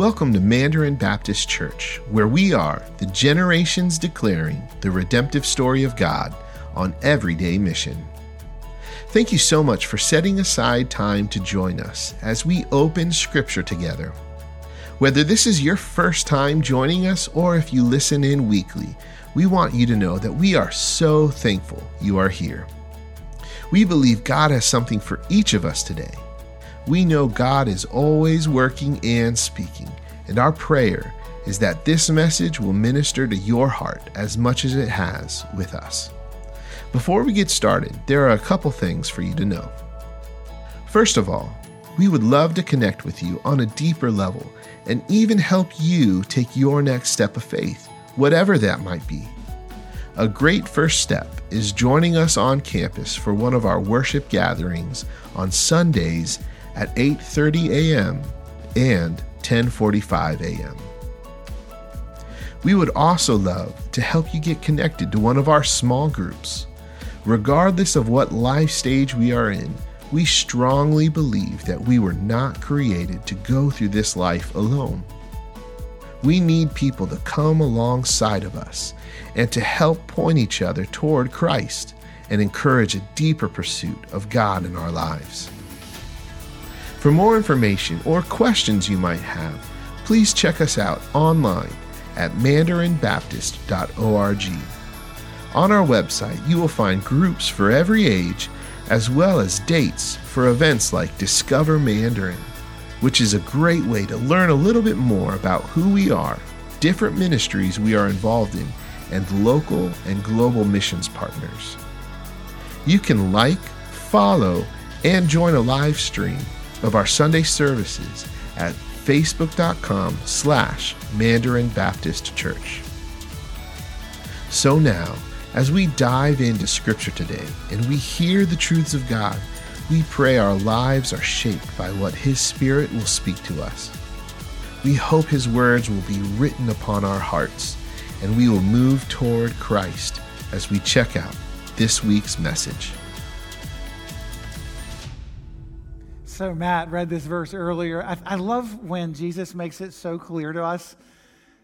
Welcome to Mandarin Baptist Church, where we are the generations declaring the redemptive story of God on everyday mission. Thank you so much for setting aside time to join us as we open Scripture together. Whether this is your first time joining us or if you listen in weekly, we want you to know that we are so thankful you are here. We believe God has something for each of us today we know God is always working and speaking, and our prayer is that this message will minister to your heart as much as it has with us. Before we get started, there are a couple things for you to know. First of all, we would love to connect with you on a deeper level and even help you take your next step of faith, whatever that might be. A great first step is joining us on campus for one of our worship gatherings on Sundays at 8:30 a.m. and 10:45 a.m. We would also love to help you get connected to one of our small groups. Regardless of what life stage we are in, we strongly believe that we were not created to go through this life alone. We need people to come alongside of us and to help point each other toward Christ and encourage a deeper pursuit of God in our lives. For more information or questions you might have, please check us out online at mandarinbaptist.org. On our website, you will find groups for every age, as well as dates for events like Discover Mandarin, which is a great way to learn a little bit more about who we are, different ministries we are involved in, and local and global missions partners. You can like, follow, and join a live stream of our Sunday services at facebook.com slash Mandarin Baptist Church. So now, as we dive into Scripture today and we hear the truths of God, we pray our lives are shaped by what His Spirit will speak to us. We hope His words will be written upon our hearts and we will move toward Christ as we check out this week's message. So, Matt read this verse earlier. I, I, love when Jesus makes it so clear to us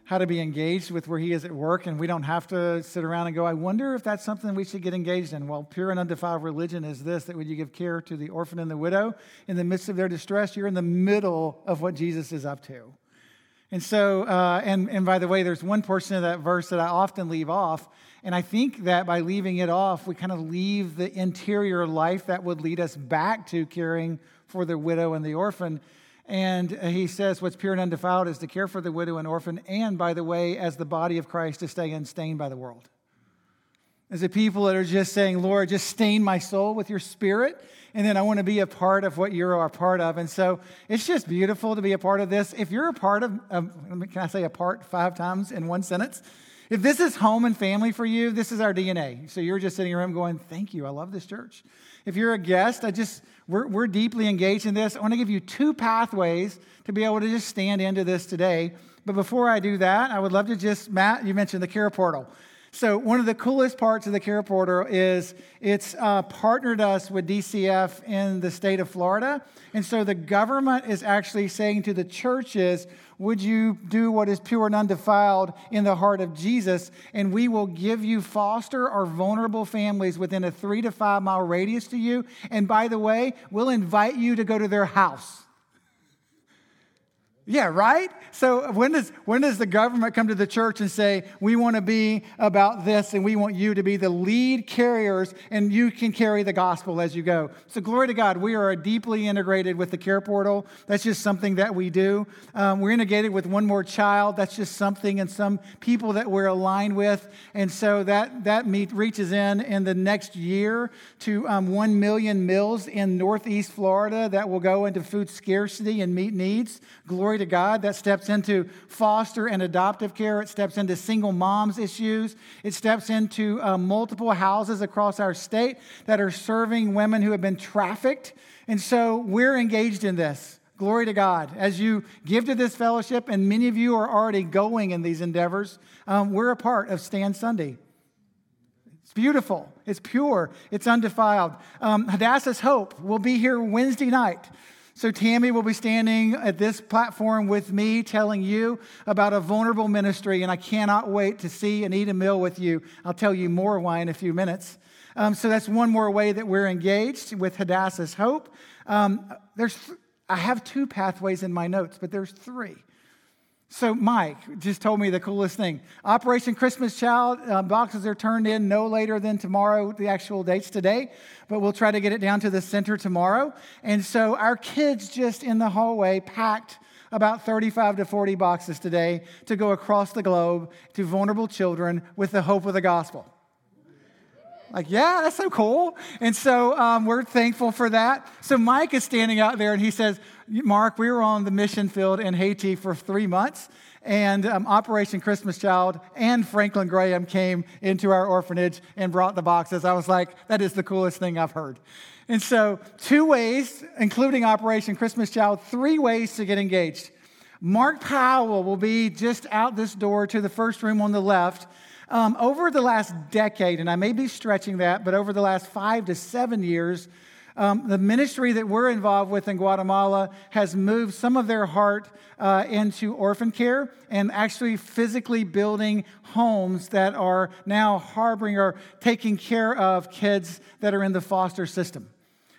how to be engaged with where he is at work, and we don't have to sit around and go, I wonder if that's something we should get engaged in. Well, pure and undefiled religion is this that when you give care to the orphan and the widow in the midst of their distress, you're in the middle of what Jesus is up to. And so, uh, and, and by the way, there's one portion of that verse that I often leave off. And I think that by leaving it off, we kind of leave the interior life that would lead us back to caring for the widow and the orphan. And he says, What's pure and undefiled is to care for the widow and orphan, and by the way, as the body of Christ, to stay unstained by the world. As the people that are just saying, Lord, just stain my soul with your spirit, and then I want to be a part of what you're a part of. And so it's just beautiful to be a part of this. If you're a part of, um, can I say a part five times in one sentence? If this is home and family for you, this is our DNA. So you're just sitting around going, Thank you, I love this church. If you're a guest, I just, we're, we're deeply engaged in this. I want to give you two pathways to be able to just stand into this today. But before I do that, I would love to just, Matt, you mentioned the care portal. So, one of the coolest parts of the Care Portal is it's uh, partnered us with DCF in the state of Florida. And so the government is actually saying to the churches, Would you do what is pure and undefiled in the heart of Jesus? And we will give you foster or vulnerable families within a three to five mile radius to you. And by the way, we'll invite you to go to their house. Yeah, right? So when does, when does the government come to the church and say, we want to be about this and we want you to be the lead carriers and you can carry the gospel as you go? So glory to God, we are deeply integrated with the care portal. That's just something that we do. Um, we're integrated with One More Child. That's just something and some people that we're aligned with. And so that, that meet, reaches in in the next year to um, 1 million meals in Northeast Florida that will go into food scarcity and meet needs. Glory glory to God. That steps into foster and adoptive care. It steps into single moms issues. It steps into uh, multiple houses across our state that are serving women who have been trafficked. And so we're engaged in this. Glory to God. As you give to this fellowship, and many of you are already going in these endeavors, um, we're a part of Stand Sunday. It's beautiful, it's pure, it's undefiled. Um, Hadassah's Hope will be here Wednesday night. So, Tammy will be standing at this platform with me telling you about a vulnerable ministry, and I cannot wait to see and eat a meal with you. I'll tell you more why in a few minutes. Um, so, that's one more way that we're engaged with Hadassah's Hope. Um, there's, I have two pathways in my notes, but there's three. So, Mike just told me the coolest thing. Operation Christmas Child uh, boxes are turned in no later than tomorrow. The actual date's today, but we'll try to get it down to the center tomorrow. And so, our kids just in the hallway packed about 35 to 40 boxes today to go across the globe to vulnerable children with the hope of the gospel. Like, yeah, that's so cool. And so um, we're thankful for that. So Mike is standing out there and he says, Mark, we were on the mission field in Haiti for three months, and um, Operation Christmas Child and Franklin Graham came into our orphanage and brought the boxes. I was like, that is the coolest thing I've heard. And so, two ways, including Operation Christmas Child, three ways to get engaged. Mark Powell will be just out this door to the first room on the left. Um, over the last decade, and I may be stretching that, but over the last five to seven years, um, the ministry that we're involved with in Guatemala has moved some of their heart uh, into orphan care and actually physically building homes that are now harboring or taking care of kids that are in the foster system.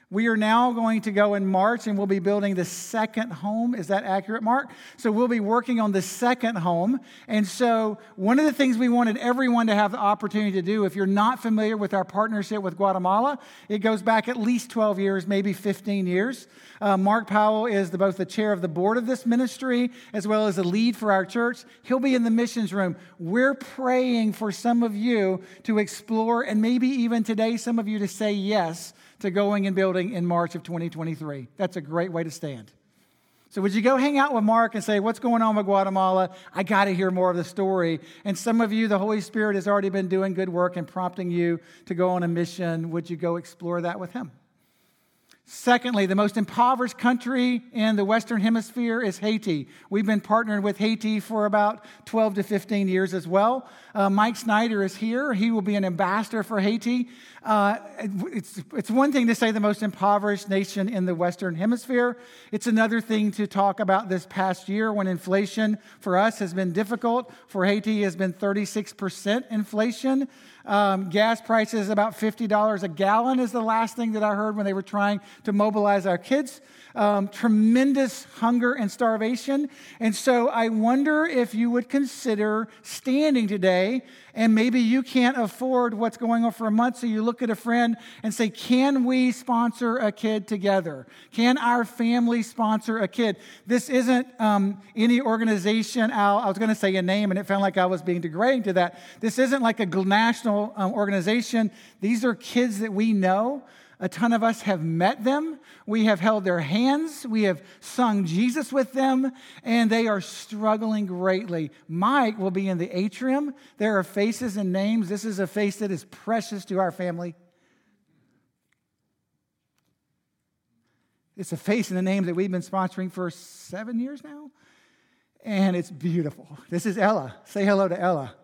We are now going to go in March and we'll be building the second home. Is that accurate, Mark? So we'll be working on the second home. And so, one of the things we wanted everyone to have the opportunity to do, if you're not familiar with our partnership with Guatemala, it goes back at least 12 years, maybe 15 years. Uh, Mark Powell is the, both the chair of the board of this ministry as well as the lead for our church. He'll be in the missions room. We're praying for some of you to explore and maybe even today, some of you to say yes to going and building in March of 2023. That's a great way to stand. So, would you go hang out with Mark and say, What's going on with Guatemala? I got to hear more of the story. And some of you, the Holy Spirit has already been doing good work and prompting you to go on a mission. Would you go explore that with him? Secondly, the most impoverished country in the Western Hemisphere is Haiti. We've been partnering with Haiti for about 12 to 15 years as well. Uh, Mike Snyder is here. He will be an ambassador for Haiti. Uh, it's, it's one thing to say the most impoverished nation in the Western Hemisphere. It's another thing to talk about this past year when inflation for us has been difficult. For Haiti, has been 36% inflation. Um, gas prices about $50 a gallon is the last thing that I heard when they were trying to mobilize our kids um, tremendous hunger and starvation. And so I wonder if you would consider standing today and maybe you can't afford what's going on for a month, so you look at a friend and say, Can we sponsor a kid together? Can our family sponsor a kid? This isn't um, any organization. Al, I was going to say a name, and it felt like I was being degrading to that. This isn't like a national um, organization. These are kids that we know a ton of us have met them. We have held their hands. We have sung Jesus with them, and they are struggling greatly. Mike will be in the atrium. There are faces and names. This is a face that is precious to our family. It's a face and a name that we've been sponsoring for seven years now, and it's beautiful. This is Ella. Say hello to Ella.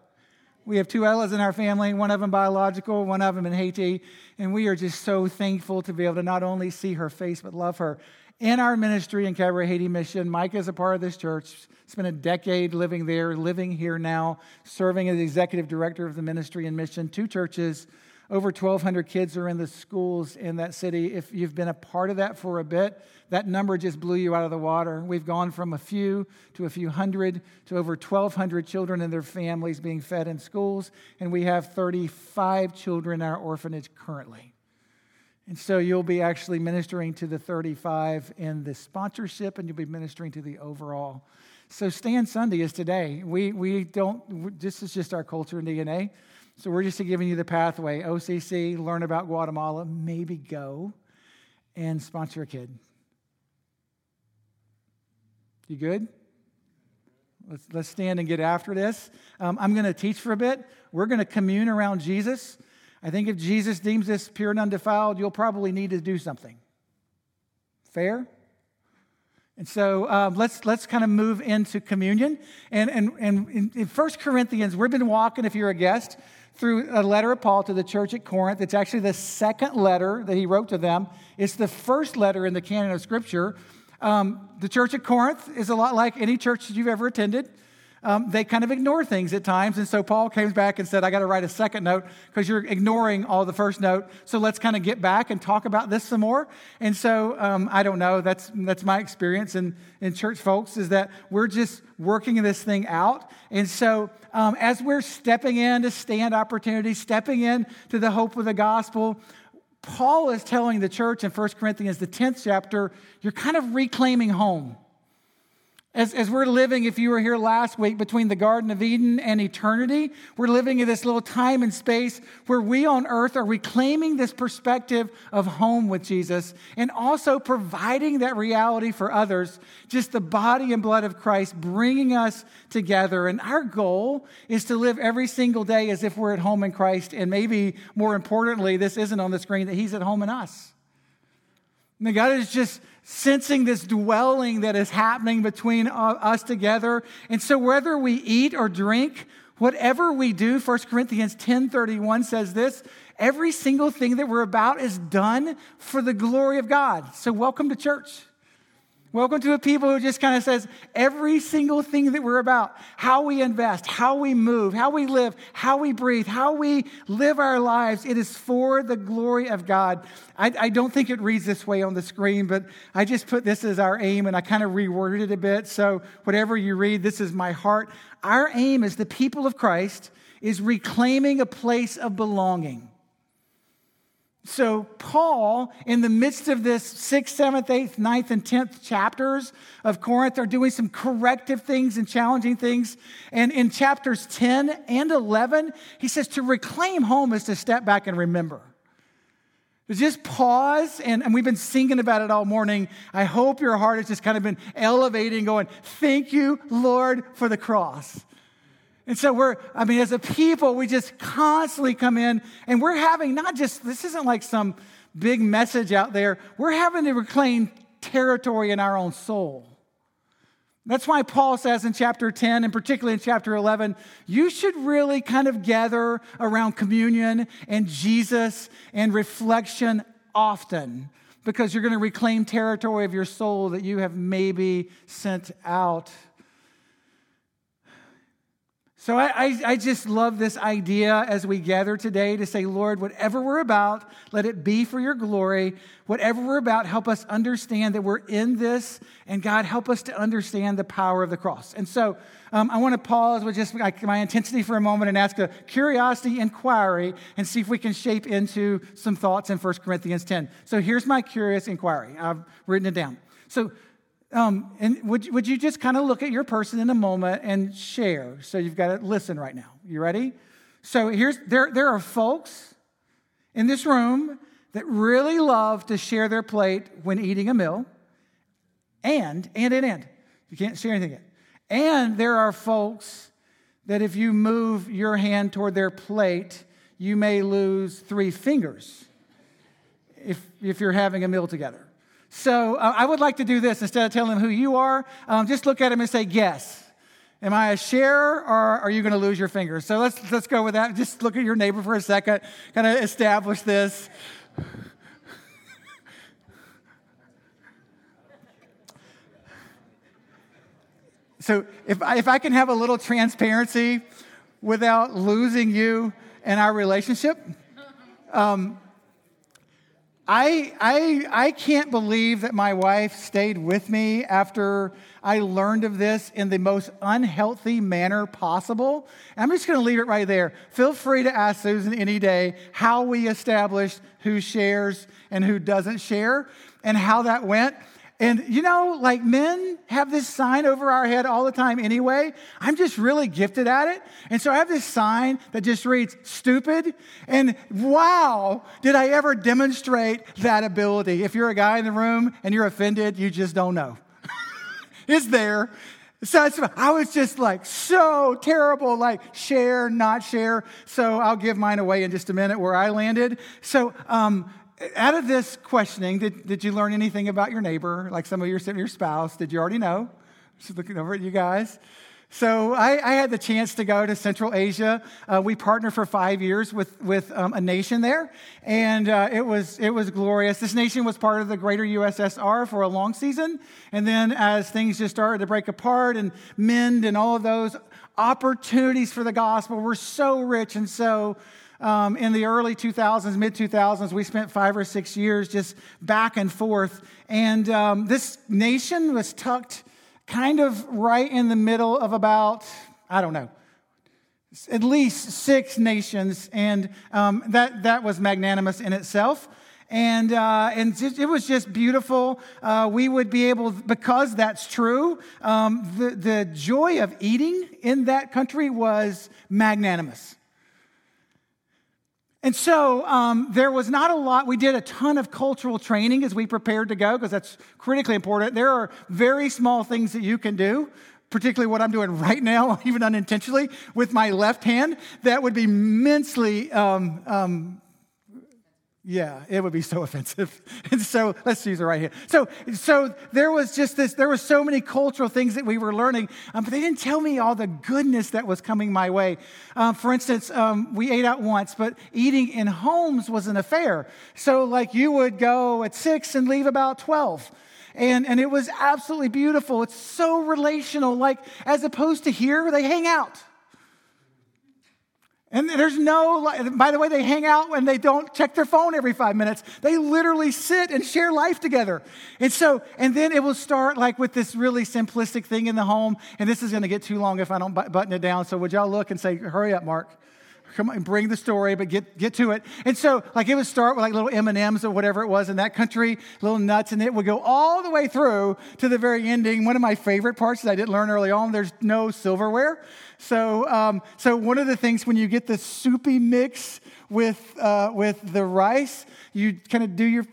We have two Ellas in our family, one of them biological, one of them in Haiti. And we are just so thankful to be able to not only see her face, but love her. In our ministry in Cabaret Haiti Mission, Mike is a part of this church. Spent a decade living there, living here now, serving as executive director of the ministry and mission, two churches over 1,200 kids are in the schools in that city. If you've been a part of that for a bit, that number just blew you out of the water. We've gone from a few to a few hundred to over 1,200 children and their families being fed in schools, and we have 35 children in our orphanage currently. And so you'll be actually ministering to the 35 in the sponsorship, and you'll be ministering to the overall. So Stand Sunday is today. We, we don't, this is just our culture and DNA. So we're just giving you the pathway. OCC, learn about Guatemala, maybe go and sponsor a kid. You good? Let's, let's stand and get after this. Um, I'm going to teach for a bit. We're going to commune around Jesus. I think if Jesus deems this pure and undefiled, you'll probably need to do something. Fair? And so um, let's, let's kind of move into communion. And, and, and in, in 1 Corinthians, we've been walking, if you're a guest, through a letter of Paul to the church at Corinth. It's actually the second letter that he wrote to them. It's the first letter in the canon of Scripture. Um, the church at Corinth is a lot like any church that you've ever attended um, they kind of ignore things at times. And so Paul came back and said, I got to write a second note because you're ignoring all the first note. So let's kind of get back and talk about this some more. And so um, I don't know. That's, that's my experience in, in church folks is that we're just working this thing out. And so um, as we're stepping into stand opportunity, stepping in to the hope of the gospel, Paul is telling the church in 1 Corinthians, the 10th chapter, you're kind of reclaiming home. As, as we're living, if you were here last week, between the Garden of Eden and eternity, we're living in this little time and space where we on earth are reclaiming this perspective of home with Jesus and also providing that reality for others, just the body and blood of Christ bringing us together. And our goal is to live every single day as if we're at home in Christ. And maybe more importantly, this isn't on the screen, that He's at home in us. And God is just sensing this dwelling that is happening between us together. And so whether we eat or drink, whatever we do, 1 Corinthians 10:31 says this, every single thing that we're about is done for the glory of God. So welcome to church. Welcome to a people who just kind of says every single thing that we're about, how we invest, how we move, how we live, how we breathe, how we live our lives, it is for the glory of God. I, I don't think it reads this way on the screen, but I just put this as our aim and I kind of reworded it a bit. So whatever you read, this is my heart. Our aim as the people of Christ is reclaiming a place of belonging. So, Paul, in the midst of this sixth, seventh, eighth, ninth, and tenth chapters of Corinth, are doing some corrective things and challenging things. And in chapters 10 and 11, he says to reclaim home is to step back and remember. Just pause, and, and we've been singing about it all morning. I hope your heart has just kind of been elevating, going, Thank you, Lord, for the cross. And so we're, I mean, as a people, we just constantly come in and we're having not just, this isn't like some big message out there, we're having to reclaim territory in our own soul. That's why Paul says in chapter 10, and particularly in chapter 11, you should really kind of gather around communion and Jesus and reflection often because you're going to reclaim territory of your soul that you have maybe sent out so I, I, I, just love this idea as we gather today to say, Lord, whatever we're about, let it be for your glory. Whatever we're about, help us understand that we're in this, and God, help us to understand the power of the cross. And so um, I want to pause with just like, my intensity for a moment and ask a curiosity inquiry and see if we can shape into some thoughts in 1 Corinthians 10. So here's my curious inquiry. I've written it down. So um, and would, would you just kind of look at your person in a moment and share? So you've got to listen right now. You ready? So here's there, there are folks in this room that really love to share their plate when eating a meal. And, and, and, and. You can't share anything yet. And there are folks that if you move your hand toward their plate, you may lose three fingers if, if you're having a meal together. So uh, I would like to do this instead of telling them who you are, um, just look at them and say, guess. Am I a sharer or are you going to lose your fingers? So let's, let's go with that. Just look at your neighbor for a second, kind of establish this. So if I, if I can have a little transparency without losing you in our relationship, um, I, I, I can't believe that my wife stayed with me after I learned of this in the most unhealthy manner possible. I'm just going to leave it right there. Feel free to ask Susan any day how we established who shares and who doesn't share and how that went. And you know, like men have this sign over our head all the time anyway. I'm just really gifted at it. And so I have this sign that just reads stupid. And wow, did I ever demonstrate that ability? If you're a guy in the room and you're offended, you just don't know. it's there. So I was just like so terrible, like share, not share. So I'll give mine away in just a minute where I landed. So um, out of this questioning, did, did you learn anything about your neighbor, like some of your, your spouse? Did you already know? Just looking over at you guys. So I, I, had the chance to go to Central Asia. Uh, we partnered for five years with, with um, a nation there, and uh, it, was, it was glorious. This nation was part of the greater USSR for a long season, and then as things just started to break apart and mend and all of those opportunities for the gospel were so rich and so um, in the early 2000s, mid 2000s, we spent five or six years just back and forth. And um, this nation was tucked kind of right in the middle of about, I don't know, at least six nations. And um, that, that was magnanimous in itself. And, uh, and it was just beautiful. Uh, we would be able, because that's true, um, the, the joy of eating in that country was magnanimous. And so um, there was not a lot. We did a ton of cultural training as we prepared to go because that's critically important. There are very small things that you can do, particularly what I'm doing right now, even unintentionally, with my left hand, that would be immensely um, um, yeah, it would be so offensive. And so let's use it right here. So, so there was just this, there were so many cultural things that we were learning, um, but they didn't tell me all the goodness that was coming my way. Um, for instance, um, we ate out once, but eating in homes was an affair. So, like, you would go at six and leave about 12. And, and it was absolutely beautiful. It's so relational, like, as opposed to here, they hang out. And there's no, by the way, they hang out and they don't check their phone every five minutes. They literally sit and share life together. And so, and then it will start like with this really simplistic thing in the home. And this is going to get too long if I don't button it down. So would y'all look and say, hurry up, Mark? Come on, bring the story, but get, get to it. And so, like, it would start with like little M&Ms or whatever it was in that country, little nuts, and it would go all the way through to the very ending. One of my favorite parts that I didn't learn early on, there's no silverware. So, um, so one of the things when you get the soupy mix with, uh, with the rice, you kind of do your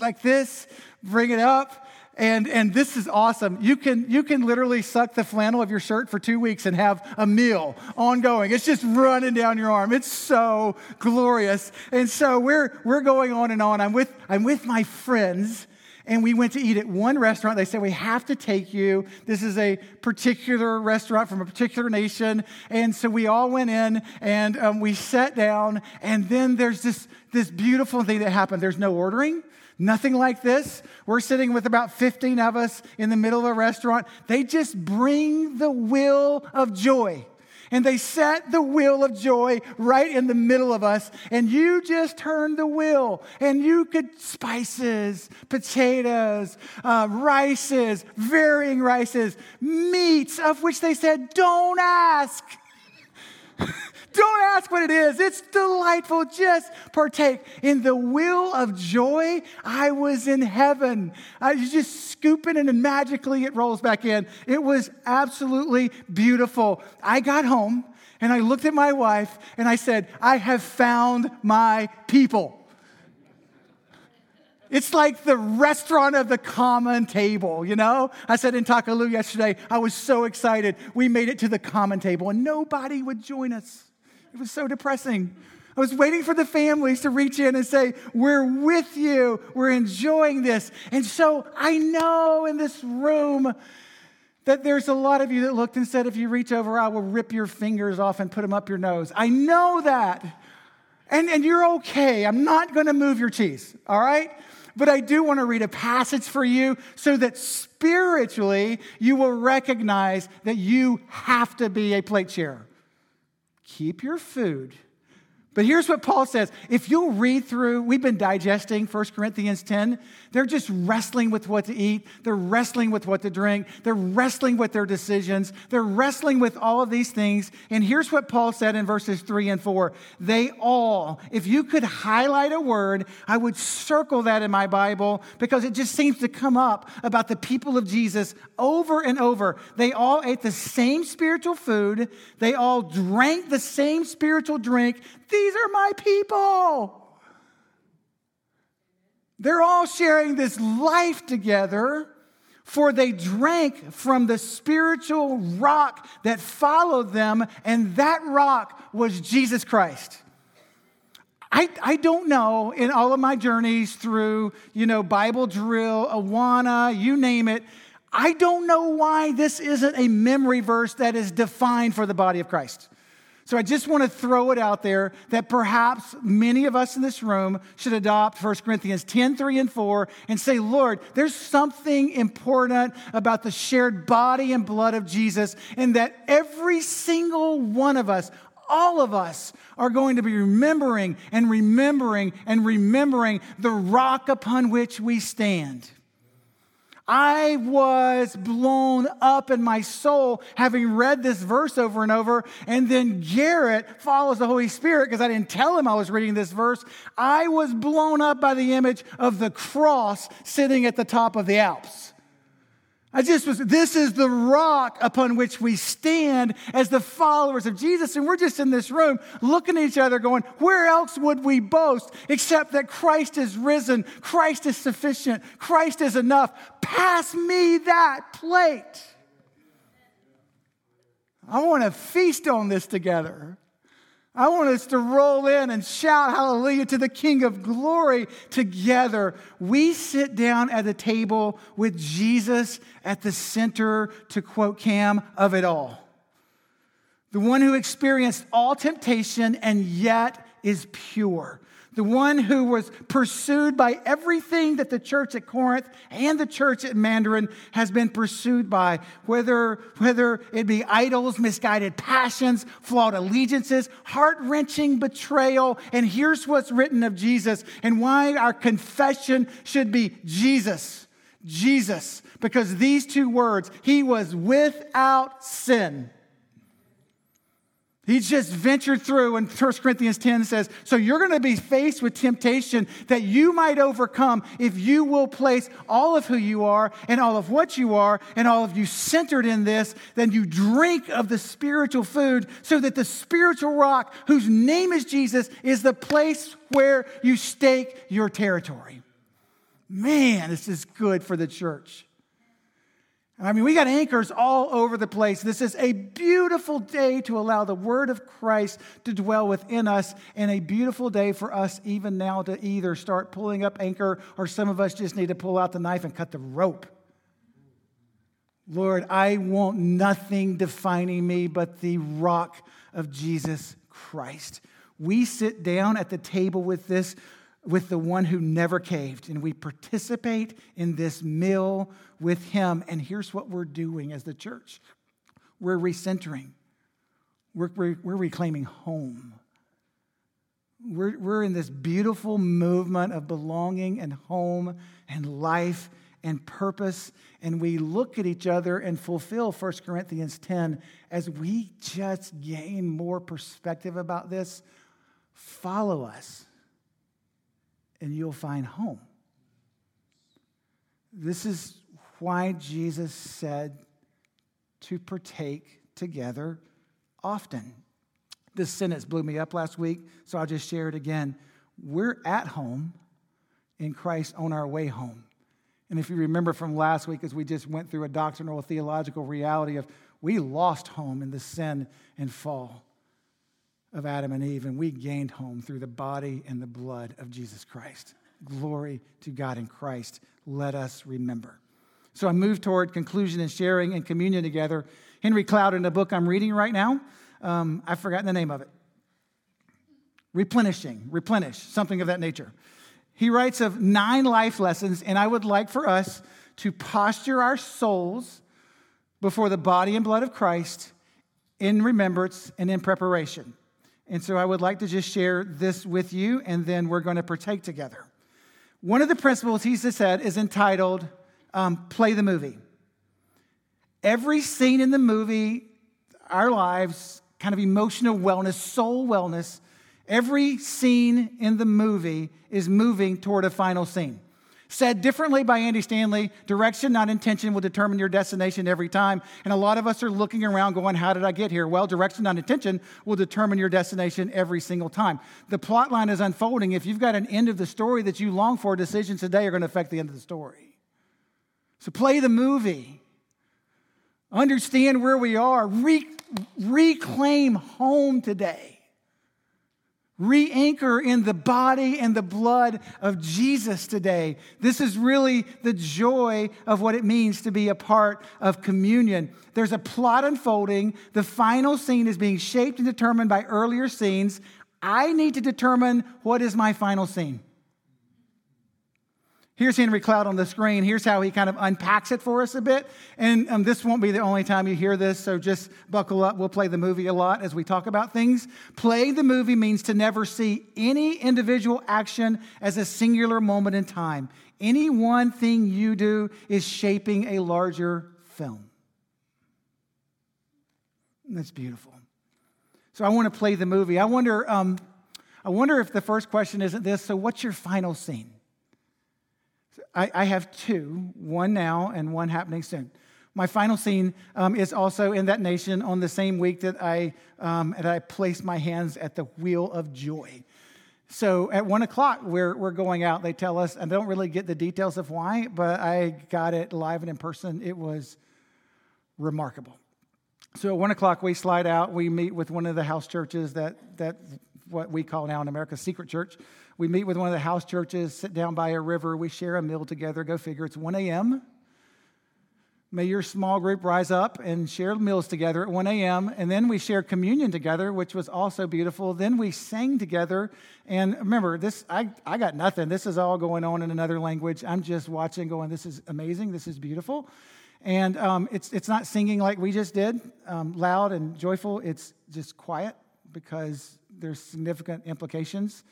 like this, bring it up, and, and this is awesome. You can, you can literally suck the flannel of your shirt for two weeks and have a meal ongoing. It's just running down your arm. It's so glorious. And so we're, we're going on and on. I'm with, I'm with my friends and we went to eat at one restaurant. They said, We have to take you. This is a particular restaurant from a particular nation. And so we all went in and um, we sat down. And then there's this, this beautiful thing that happened. There's no ordering. Nothing like this. We're sitting with about 15 of us in the middle of a restaurant. They just bring the will of joy and they set the wheel of joy right in the middle of us. And you just turned the wheel, and you could spices, potatoes, uh, rices, varying rices, meats, of which they said, don't ask. Don't ask what it is. It's delightful. Just partake. In the will of joy, I was in heaven. I was just scooping and magically it rolls back in. It was absolutely beautiful. I got home and I looked at my wife and I said, I have found my people. It's like the restaurant of the common table, you know? I said in Taco Lu yesterday, I was so excited. We made it to the common table and nobody would join us. It was so depressing. I was waiting for the families to reach in and say, We're with you. We're enjoying this. And so I know in this room that there's a lot of you that looked and said, If you reach over, I will rip your fingers off and put them up your nose. I know that. And, and you're okay. I'm not going to move your cheese, all right? But I do want to read a passage for you so that spiritually you will recognize that you have to be a plate sharer keep your food but here's what Paul says. If you'll read through, we've been digesting 1 Corinthians 10. They're just wrestling with what to eat. They're wrestling with what to drink. They're wrestling with their decisions. They're wrestling with all of these things. And here's what Paul said in verses 3 and 4. They all, if you could highlight a word, I would circle that in my Bible because it just seems to come up about the people of Jesus over and over. They all ate the same spiritual food. They all drank the same spiritual drink. These are my people. They're all sharing this life together, for they drank from the spiritual rock that followed them, and that rock was Jesus Christ. I, I don't know in all of my journeys through, you know, Bible drill, Awana, you name it, I don't know why this isn't a memory verse that is defined for the body of Christ. So I just want to throw it out there that perhaps many of us in this room should adopt 1 Corinthians 10, 3, and 4 and say, Lord, there's something important about the shared body and blood of Jesus, and that every single one of us, all of us are going to be remembering and remembering and remembering the rock upon which we stand. I was blown up in my soul having read this verse over and over. And then Garrett follows the Holy Spirit because I didn't tell him I was reading this verse. I was blown up by the image of the cross sitting at the top of the Alps. I just was, this is the rock upon which we stand as the followers of Jesus. And we're just in this room looking at each other going, where else would we boast except that Christ is risen? Christ is sufficient. Christ is enough. Pass me that plate. I want to feast on this together. I want us to roll in and shout hallelujah to the King of glory together. We sit down at the table with Jesus at the center, to quote Cam, of it all. The one who experienced all temptation and yet is pure the one who was pursued by everything that the church at Corinth and the church at Mandarin has been pursued by, whether, whether it be idols, misguided passions, flawed allegiances, heart wrenching betrayal. And here's what's written of Jesus and why our confession should be Jesus. Jesus, because these two words, he was without sin. He just ventured through, and 1 Corinthians 10 says, So you're going to be faced with temptation that you might overcome if you will place all of who you are and all of what you are and all of you centered in this. Then you drink of the spiritual food so that the spiritual rock, whose name is Jesus, is the place where you stake your territory. Man, this is good for the church. I mean, we got anchors all over the place. This is a beautiful day to allow the word of Christ to dwell within us, and a beautiful day for us even now to either start pulling up anchor or some of us just need to pull out the knife and cut the rope. Lord, I want nothing defining me but the rock of Jesus Christ. We sit down at the table with this with the one who never caved, and we participate in this meal with him. And here's what we're doing as the church we're recentering, we're, we're, we're reclaiming home. We're, we're in this beautiful movement of belonging and home and life and purpose. And we look at each other and fulfill 1 Corinthians 10 as we just gain more perspective about this. Follow us and you'll find home. This is why Jesus said to partake together often. This sentence blew me up last week, so I'll just share it again. We're at home in Christ on our way home. And if you remember from last week, as we just went through a doctrinal theological reality of we lost home in the sin and fall of Adam and Eve, and we gained home through the body and the blood of Jesus Christ. Glory to God in Christ. Let us remember. So I move toward conclusion and sharing and communion together. Henry Cloud, in the book I'm reading right now, um, I've forgotten the name of it. Replenishing, replenish, something of that nature. He writes of nine life lessons, and I would like for us to posture our souls before the body and blood of Christ in remembrance and in preparation. And so I would like to just share this with you, and then we're going to partake together. One of the principles he said is entitled um, Play the Movie. Every scene in the movie, our lives, kind of emotional wellness, soul wellness, every scene in the movie is moving toward a final scene. Said differently by Andy Stanley, direction, not intention, will determine your destination every time. And a lot of us are looking around going, How did I get here? Well, direction, not intention, will determine your destination every single time. The plot line is unfolding. If you've got an end of the story that you long for, decisions today are going to affect the end of the story. So play the movie. Understand where we are. Re- reclaim home today. Re anchor in the body and the blood of Jesus today. This is really the joy of what it means to be a part of communion. There's a plot unfolding. The final scene is being shaped and determined by earlier scenes. I need to determine what is my final scene. Here's Henry Cloud on the screen. Here's how he kind of unpacks it for us a bit. And um, this won't be the only time you hear this, so just buckle up. We'll play the movie a lot as we talk about things. Playing the movie means to never see any individual action as a singular moment in time. Any one thing you do is shaping a larger film. That's beautiful. So I want to play the movie. I wonder, um, I wonder if the first question isn't this so, what's your final scene? I, I have two, one now and one happening soon. My final scene um, is also in that nation on the same week that I, um, that I placed my hands at the wheel of joy. So at one o'clock, we're, we're going out. They tell us, and I don't really get the details of why, but I got it live and in person. It was remarkable. So at one o'clock, we slide out. We meet with one of the house churches that, that what we call now in America secret church. We meet with one of the house churches, sit down by a river, we share a meal together. Go figure, it's 1 a.m. May your small group rise up and share meals together at 1 a.m. And then we share communion together, which was also beautiful. Then we sang together. And remember, this I, I got nothing. This is all going on in another language. I'm just watching, going, this is amazing. This is beautiful. And um, it's, it's not singing like we just did, um, loud and joyful. It's just quiet because there's significant implications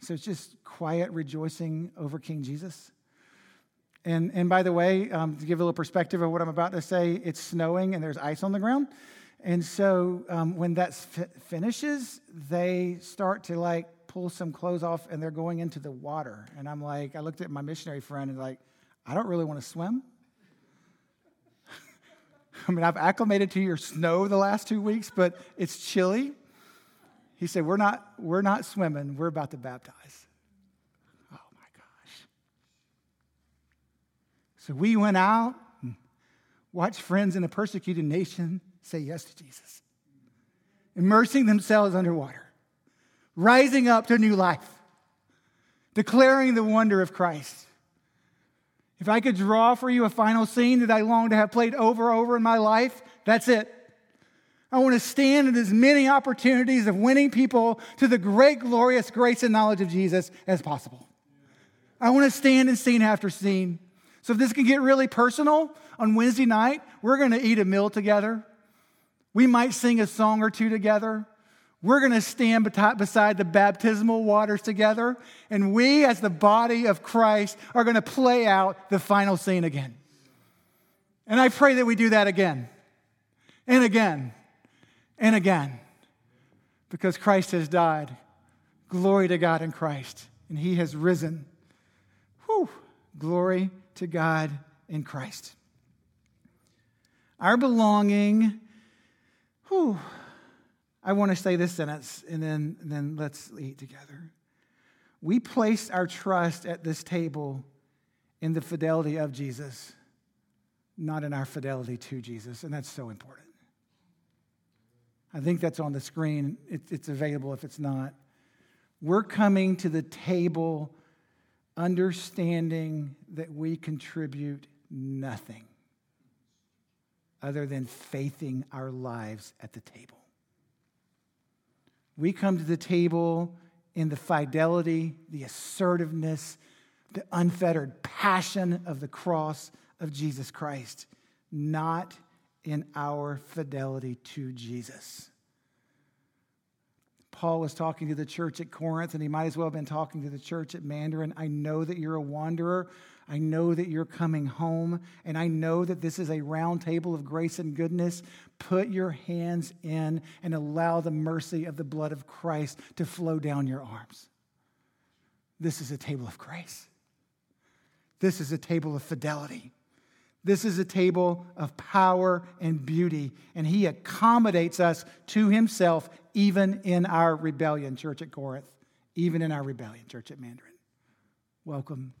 so it's just quiet rejoicing over King Jesus. And, and by the way, um, to give a little perspective of what I'm about to say, it's snowing and there's ice on the ground. And so um, when that f- finishes, they start to like pull some clothes off and they're going into the water. And I'm like, I looked at my missionary friend and like, I don't really want to swim. I mean, I've acclimated to your snow the last two weeks, but it's chilly. He said, We're not, we're not swimming, we're about to baptize. Oh my gosh. So we went out and watched friends in a persecuted nation say yes to Jesus, immersing themselves underwater, rising up to new life, declaring the wonder of Christ. If I could draw for you a final scene that I long to have played over and over in my life, that's it. I want to stand in as many opportunities of winning people to the great, glorious grace and knowledge of Jesus as possible. I want to stand in scene after scene. So, if this can get really personal, on Wednesday night, we're going to eat a meal together. We might sing a song or two together. We're going to stand beside the baptismal waters together. And we, as the body of Christ, are going to play out the final scene again. And I pray that we do that again and again and again because Christ has died. Glory to God in Christ, and He has risen. Whew. Glory to God in Christ. Our belonging, whew. I want to say this sentence and then, and then let's eat together. We place our trust at this table in the fidelity of Jesus, not in our fidelity to Jesus, and that's so important. I think that's on the screen. it's available if it's not. We're coming to the table understanding that we contribute nothing other than faithing our lives at the table. We come to the table in the fidelity, the assertiveness, the unfettered passion of the cross of Jesus Christ, not in our fidelity to Jesus. Paul was talking to the church at Corinth, and he might as well have been talking to the church at Mandarin. I know that you're a wanderer. I know that you're coming home, and I know that this is a round table of grace and goodness. Put your hands in and allow the mercy of the blood of Christ to flow down your arms. This is a table of grace. This is a table of fidelity. This is a table of power and beauty, and he accommodates us to himself even in our rebellion, church at Corinth, even in our rebellion, church at Mandarin. Welcome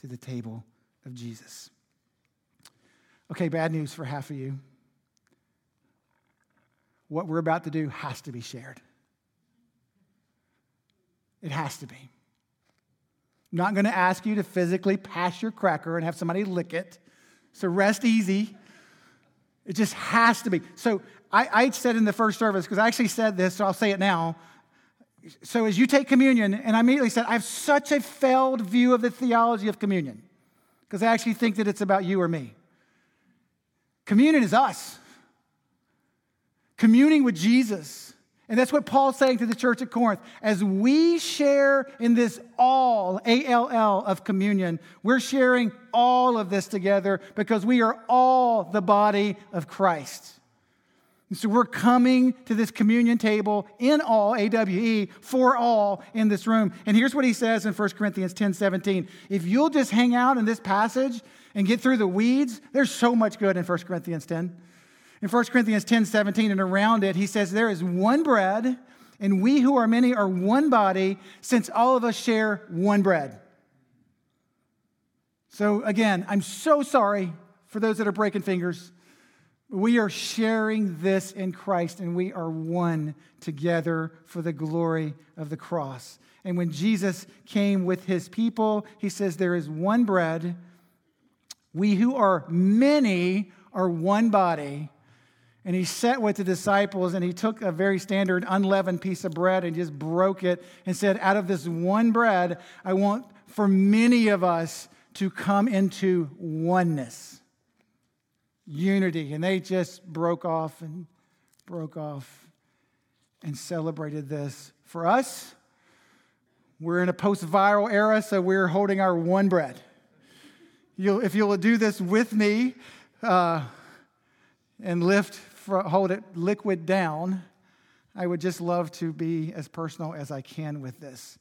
to the table of Jesus. Okay, bad news for half of you. What we're about to do has to be shared. It has to be. I'm not going to ask you to physically pass your cracker and have somebody lick it. So rest easy. It just has to be. So I, I said in the first service, because I actually said this, so I'll say it now. So as you take communion, and I immediately said, I have such a failed view of the theology of communion, because I actually think that it's about you or me. Communion is us, communing with Jesus. And that's what Paul's saying to the church at Corinth. As we share in this all, A L L, of communion, we're sharing all of this together because we are all the body of Christ. And so we're coming to this communion table in all, AWE, for all in this room. And here's what he says in 1 Corinthians 10 17. If you'll just hang out in this passage and get through the weeds, there's so much good in 1 Corinthians 10. In 1 Corinthians 10 17 and around it, he says, There is one bread, and we who are many are one body, since all of us share one bread. So, again, I'm so sorry for those that are breaking fingers. We are sharing this in Christ, and we are one together for the glory of the cross. And when Jesus came with his people, he says, There is one bread. We who are many are one body and he sat with the disciples and he took a very standard unleavened piece of bread and just broke it and said, Out of this one bread, I want for many of us to come into oneness, unity. And they just broke off and broke off and celebrated this. For us, we're in a post viral era, so we're holding our one bread. You'll, if you'll do this with me uh, and lift hold it liquid down, I would just love to be as personal as I can with this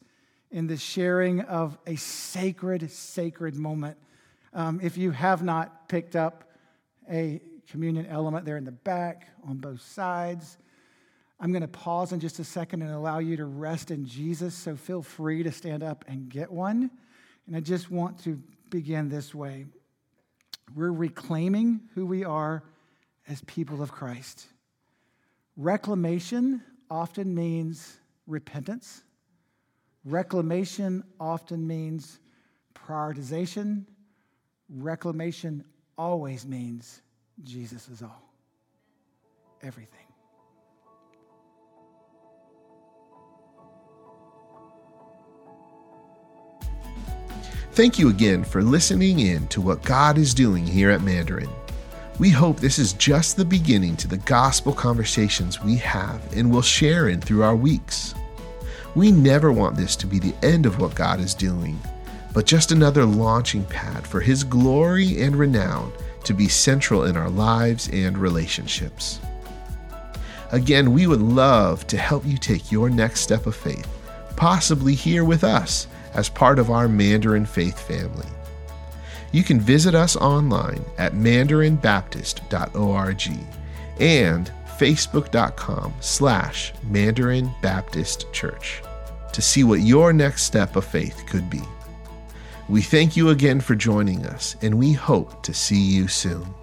in the sharing of a sacred, sacred moment. Um, if you have not picked up a communion element there in the back on both sides, I'm going to pause in just a second and allow you to rest in Jesus. So feel free to stand up and get one. And I just want to begin this way. We're reclaiming who we are as people of Christ. Reclamation often means repentance. Reclamation often means prioritization. Reclamation always means Jesus is all. Everything. Thank you again for listening in to what God is doing here at Mandarin. We hope this is just the beginning to the gospel conversations we have and will share in through our weeks. We never want this to be the end of what God is doing, but just another launching pad for His glory and renown to be central in our lives and relationships. Again, we would love to help you take your next step of faith, possibly here with us as part of our Mandarin Faith family you can visit us online at mandarinbaptist.org and facebook.com slash Mandarin Baptist Church to see what your next step of faith could be. We thank you again for joining us, and we hope to see you soon.